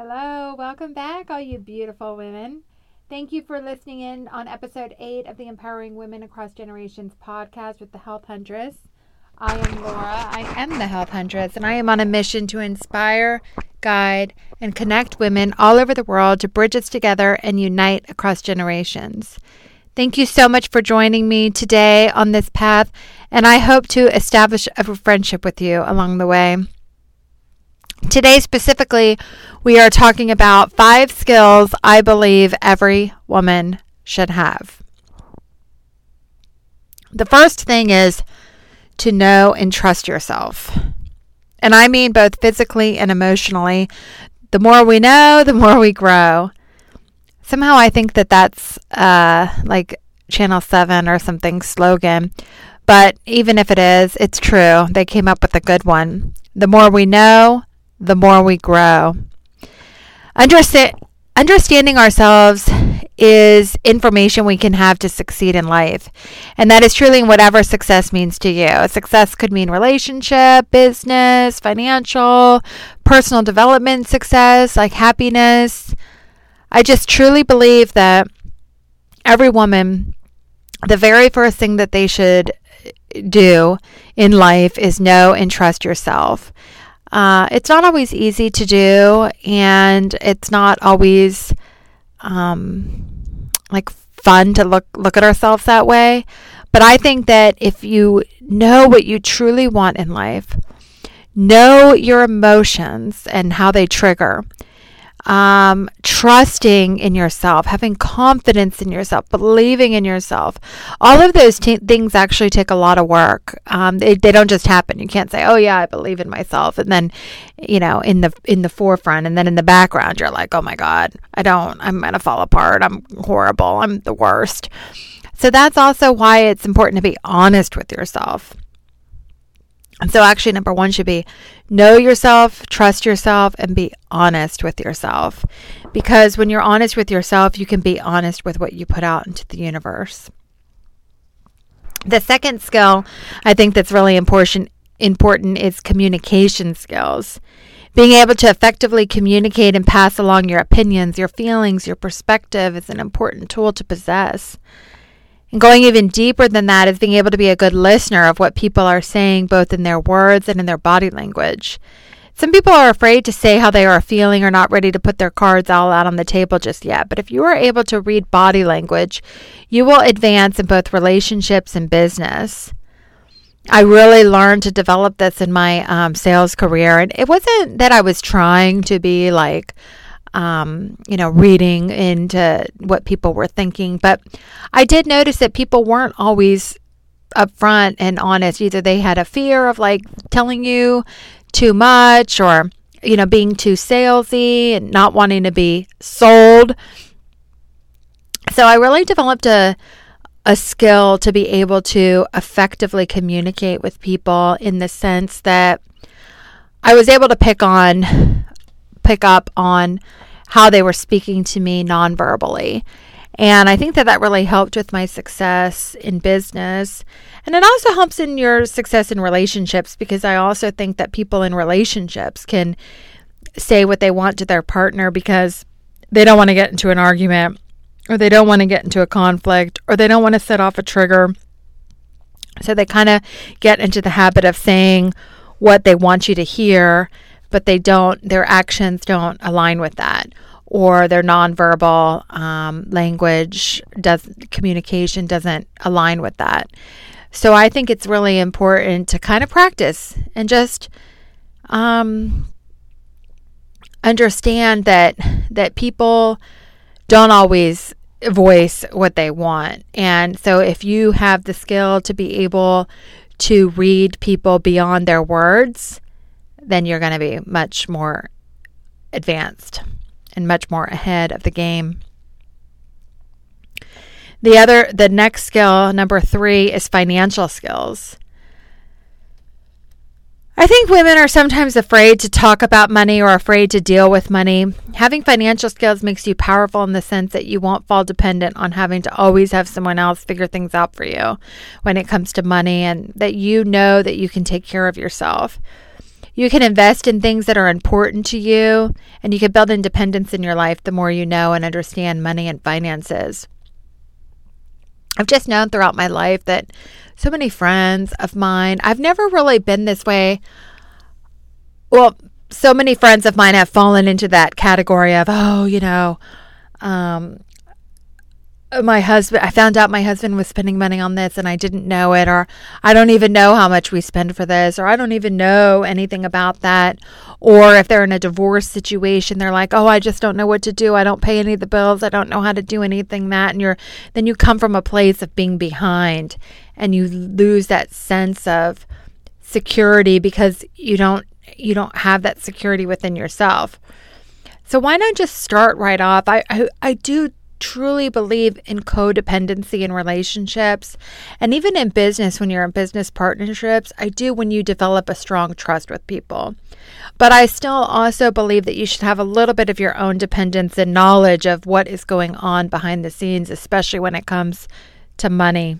Hello, welcome back, all you beautiful women. Thank you for listening in on episode 8 of the Empowering Women Across Generations podcast with the Health Huntress. I am Laura. I am the Health Huntress, and I am on a mission to inspire, guide, and connect women all over the world to bridge us together and unite across generations. Thank you so much for joining me today on this path, and I hope to establish a friendship with you along the way. Today, specifically, we are talking about five skills I believe every woman should have. The first thing is to know and trust yourself. And I mean both physically and emotionally. The more we know, the more we grow. Somehow I think that that's uh, like Channel 7 or something slogan. But even if it is, it's true. They came up with a good one. The more we know, the more we grow. Understand, understanding ourselves is information we can have to succeed in life. And that is truly whatever success means to you. Success could mean relationship, business, financial, personal development success, like happiness. I just truly believe that every woman, the very first thing that they should do in life is know and trust yourself. Uh, it's not always easy to do, and it's not always um, like fun to look look at ourselves that way. But I think that if you know what you truly want in life, know your emotions and how they trigger, um, trusting in yourself, having confidence in yourself, believing in yourself. All of those t- things actually take a lot of work. Um, they, they don't just happen. You can't say, "Oh yeah, I believe in myself," and then, you know, in the in the forefront, and then in the background, you're like, "Oh my God, I don't. I'm gonna fall apart. I'm horrible. I'm the worst." So that's also why it's important to be honest with yourself. And so, actually, number one should be know yourself, trust yourself, and be honest with yourself. Because when you're honest with yourself, you can be honest with what you put out into the universe. The second skill I think that's really important important is communication skills. Being able to effectively communicate and pass along your opinions, your feelings, your perspective is an important tool to possess. And going even deeper than that is being able to be a good listener of what people are saying, both in their words and in their body language. Some people are afraid to say how they are feeling or not ready to put their cards all out on the table just yet. But if you are able to read body language, you will advance in both relationships and business. I really learned to develop this in my um, sales career. And it wasn't that I was trying to be like, um, you know, reading into what people were thinking. But I did notice that people weren't always upfront and honest. Either they had a fear of like telling you too much or, you know, being too salesy and not wanting to be sold. So I really developed a a skill to be able to effectively communicate with people in the sense that I was able to pick on pick up on how they were speaking to me non-verbally. And I think that that really helped with my success in business. And it also helps in your success in relationships because I also think that people in relationships can say what they want to their partner because they don't want to get into an argument or they don't want to get into a conflict or they don't want to set off a trigger. So they kind of get into the habit of saying what they want you to hear but they don't, their actions don't align with that. Or their nonverbal um, language does communication doesn't align with that. So I think it's really important to kind of practice and just um, understand that that people don't always voice what they want. And so if you have the skill to be able to read people beyond their words, then you're going to be much more advanced and much more ahead of the game. The other, the next skill, number three, is financial skills. I think women are sometimes afraid to talk about money or afraid to deal with money. Having financial skills makes you powerful in the sense that you won't fall dependent on having to always have someone else figure things out for you when it comes to money and that you know that you can take care of yourself You can invest in things that are important to you, and you can build independence in your life the more you know and understand money and finances. I've just known throughout my life that so many friends of mine, I've never really been this way. Well, so many friends of mine have fallen into that category of, oh, you know, um, Uh, my husband i found out my husband was spending money on this and i didn't know it or i don't even know how much we spend for this or i don't even know anything about that. Or if they're in a divorce situation they're like oh i just don't know what to do. I don't pay any of the bills. I don't know how to do anything that and you're then you come from a place of being behind and you lose that sense of security because you don't you don't have that security within yourself. So why not just start right off? I i, I do truly believe in codependency in relationships and even in business when you're in business partnerships. I do when you develop a strong trust with people. But I still also believe that you should have a little bit of your own dependence and knowledge of what is going on behind the scenes, especially when it comes to money.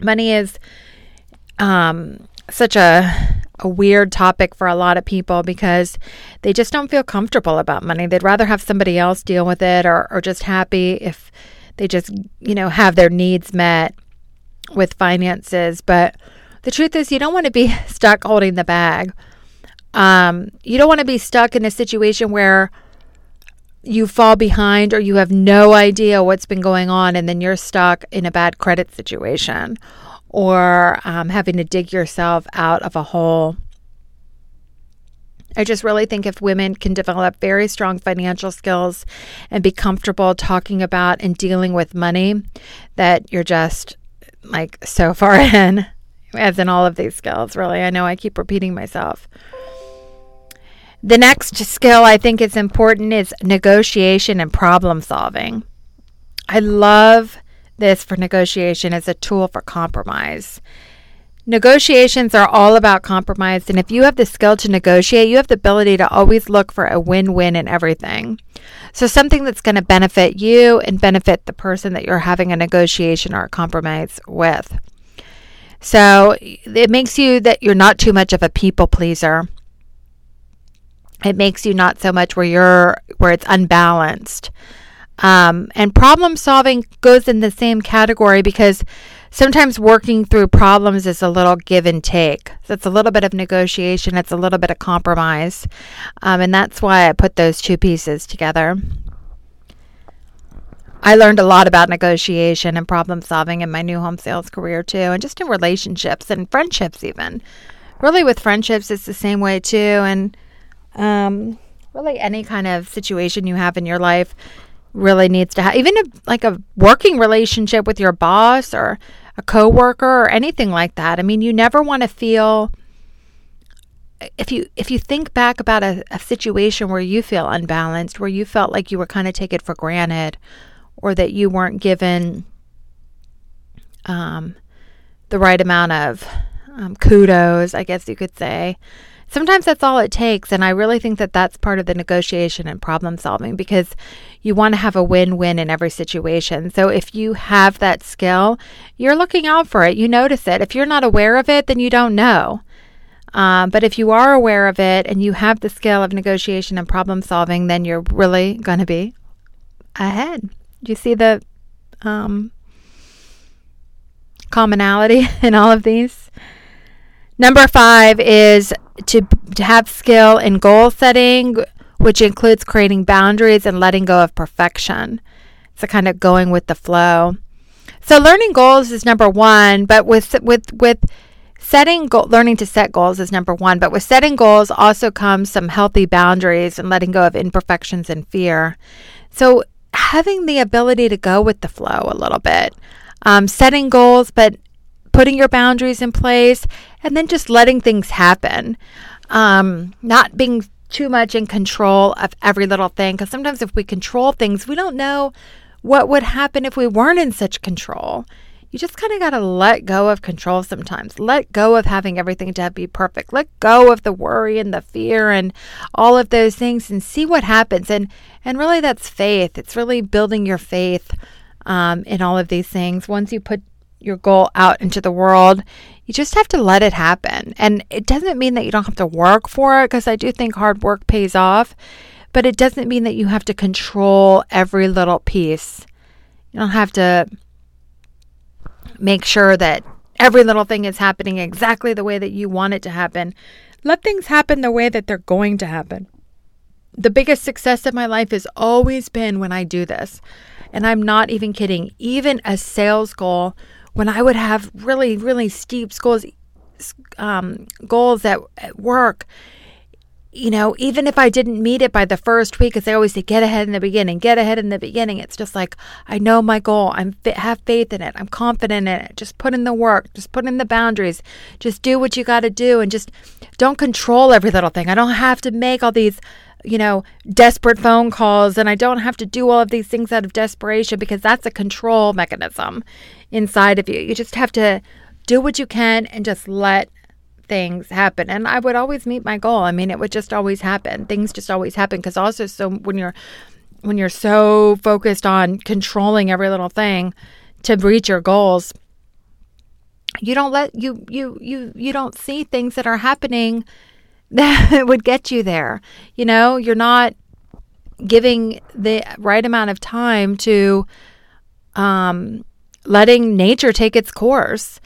Money is um, such a a weird topic for a lot of people because they just don't feel comfortable about money. They'd rather have somebody else deal with it or, or just happy if they just, you know, have their needs met with finances. But the truth is, you don't want to be stuck holding the bag. Um, you don't want to be stuck in a situation where you fall behind or you have no idea what's been going on and then you're stuck in a bad credit situation or um, having to dig yourself out of a hole. I just really think if women can develop very strong financial skills and be comfortable talking about and dealing with money, that you're just like so far in, as in all of these skills, really. I know I keep repeating myself. The next skill I think is important is negotiation and problem solving. I love this for negotiation as a tool for compromise. Negotiations are all about compromise, and if you have the skill to negotiate, you have the ability to always look for a win win in everything. So, something that's going to benefit you and benefit the person that you're having a negotiation or a compromise with. So, it makes you that you're not too much of a people pleaser. It makes you not so much where you're where it's unbalanced. Um, and problem solving goes in the same category because sometimes working through problems is a little give and take. So it's a little bit of negotiation, it's a little bit of compromise. Um, and that's why I put those two pieces together. I learned a lot about negotiation and problem solving in my new home sales career too, and just in relationships and friendships, even. Really, with friendships, it's the same way too. And um, really, any kind of situation you have in your life, really needs to have even a, like a working relationship with your boss or a coworker or anything like that. I mean, you never want to feel if you if you think back about a, a situation where you feel unbalanced, where you felt like you were kind of taken for granted, or that you weren't given um, the right amount of um, kudos, I guess you could say sometimes that's all it takes. And I really think that that's part of the negotiation and problem solving because you want to have a win win in every situation. So if you have that skill, you're looking out for it, you notice it. If you're not aware of it, then you don't know. Um, but if you are aware of it and you have the skill of negotiation and problem solving, then you're really going to be ahead. Do you see the um, commonality in all of these? Number five is to, to have skill in goal setting, which includes creating boundaries and letting go of perfection. So kind of going with the flow. So learning goals is number one, but with with with setting learning to set goals is number one. But with setting goals also comes some healthy boundaries and letting go of imperfections and fear. So having the ability to go with the flow a little bit, um, setting goals, but putting your boundaries in place, and then just letting things happen. Um, not being too much in control of every little thing. Because sometimes if we control things, we don't know what would happen if we weren't in such control. You just kind of got to let go of control sometimes. Let go of having everything to be perfect. Let go of the worry and the fear and all of those things and see what happens. And and really that's faith. It's really building your faith um, in all of these things. Once you put your goal out into the world, you just have to let it happen. And it doesn't mean that you don't have to work for it because I do think hard work pays off, but it doesn't mean that you have to control every little piece. You don't have to make sure that every little thing is happening exactly the way that you want it to happen. Let things happen the way that they're going to happen. The biggest success of my life has always been when I do this. And I'm not even kidding. Even a sales goal when I would have really, really steep goals, um, goals at, at work, you know, even if I didn't meet it by the first week, as they always say, get ahead in the beginning, get ahead in the beginning. It's just like, I know my goal. I'm have faith in it. I'm confident in it. Just put in the work. Just put in the boundaries. Just do what you got to do, and just don't control every little thing. I don't have to make all these you know, desperate phone calls and I don't have to do all of these things out of desperation because that's a control mechanism inside of you. You just have to do what you can and just let things happen. And I would always meet my goal. I mean, it would just always happen. Things just always happen because also so when you're when you're so focused on controlling every little thing to reach your goals, you don't let you you you you don't see things that are happening that would get you there. You know, you're not giving the right amount of time to um, letting nature take its course.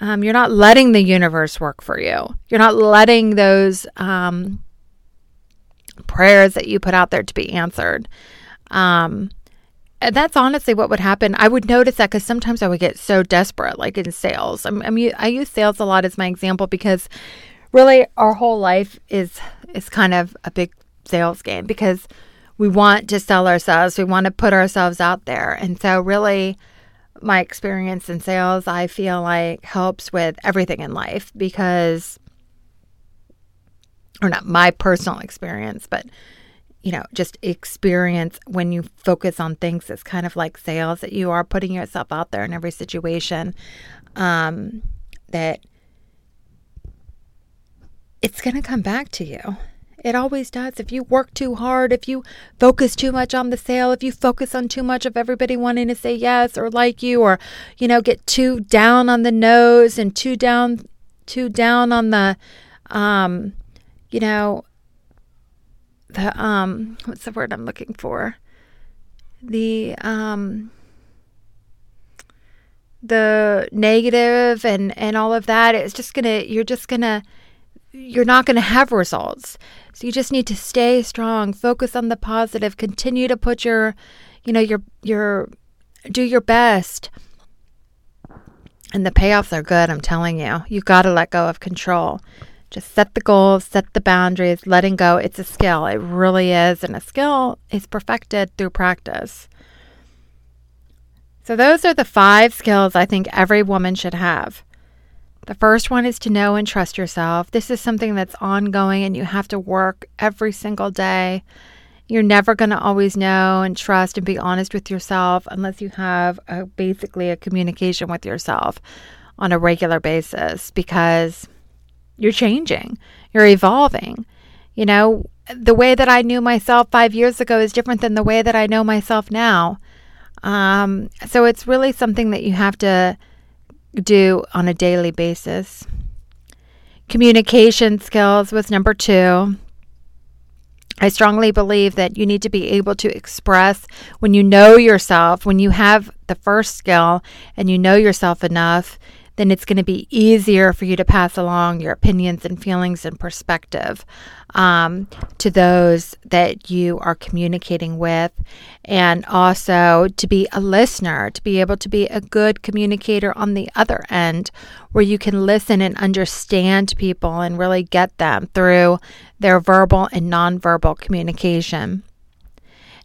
Um, you're not letting the universe work for you. You're not letting those um, prayers that you put out there to be answered. Um, that's honestly what would happen. I would notice that because sometimes I would get so desperate, like in sales. I'm, I'm, I use sales a lot as my example because really our whole life is is kind of a big sales game because we want to sell ourselves, we want to put ourselves out there. And so really my experience in sales I feel like helps with everything in life because or not my personal experience, but you know, just experience when you focus on things it's kind of like sales that you are putting yourself out there in every situation um, that it's going to come back to you. It always does. If you work too hard, if you focus too much on the sale, if you focus on too much of everybody wanting to say yes or like you or you know get too down on the nose and too down too down on the um you know the um what's the word I'm looking for? The um the negative and and all of that it's just to you're just to you're not going to have results. So you just need to stay strong, focus on the positive, continue to put your, you know, your your do your best. And the payoffs are good, I'm telling you. You've got to let go of control. Just set the goals, set the boundaries, letting go. It's a skill. It really is. And a skill is perfected through practice. So, those are the five skills I think every woman should have. The first one is to know and trust yourself. This is something that's ongoing and you have to work every single day. You're never going to always know and trust and be honest with yourself unless you have a, basically a communication with yourself on a regular basis because you're changing, you're evolving. You know, the way that I knew myself five years ago is different than the way that I know myself now. Um, so it's really something that you have to do on a daily basis. Communication skills was number two. I strongly believe that you need to be able to express when you know yourself, when you have the first skill and you know yourself enough, then it's going to be easier for you to pass along your opinions and feelings and perspective um, to those that you are communicating with. And also to be a listener, to be able to be a good communicator on the other end, where you can listen and understand people and really get them through their verbal and nonverbal communication.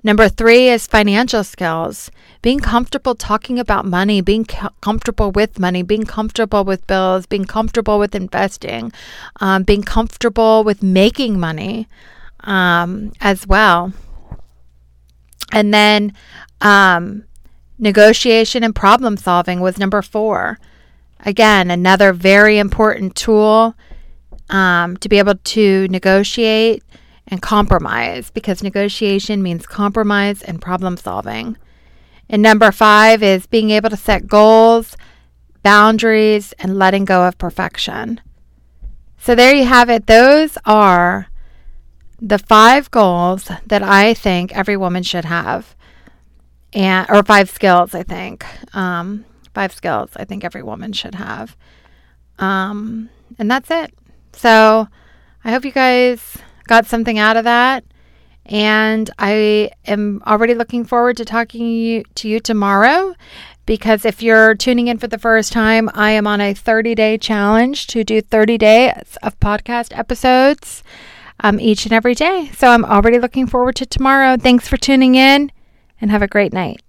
Number three is financial skills. Being comfortable talking about money, being comfortable with money, being comfortable with bills, being comfortable with investing, um, being comfortable with making money um, as well. And then um, negotiation and problem solving was number four. Again, another very important tool um, to be able to negotiate and compromise because negotiation means compromise and problem solving. And number five is being able to set goals boundaries, and letting go of perfection. So there you have it. Those are the five goals that I think every woman should have, and or five skills. I think um, five skills I think every woman should have, um, and that's it. So I hope you guys got something out of that. And I am already looking forward to talking to you tomorrow because if you're tuning in for the first time, I am on a 30 day challenge to do 30 days of podcast episodes um, each and every day. So I'm already looking forward to tomorrow. Thanks for tuning in and have a great night.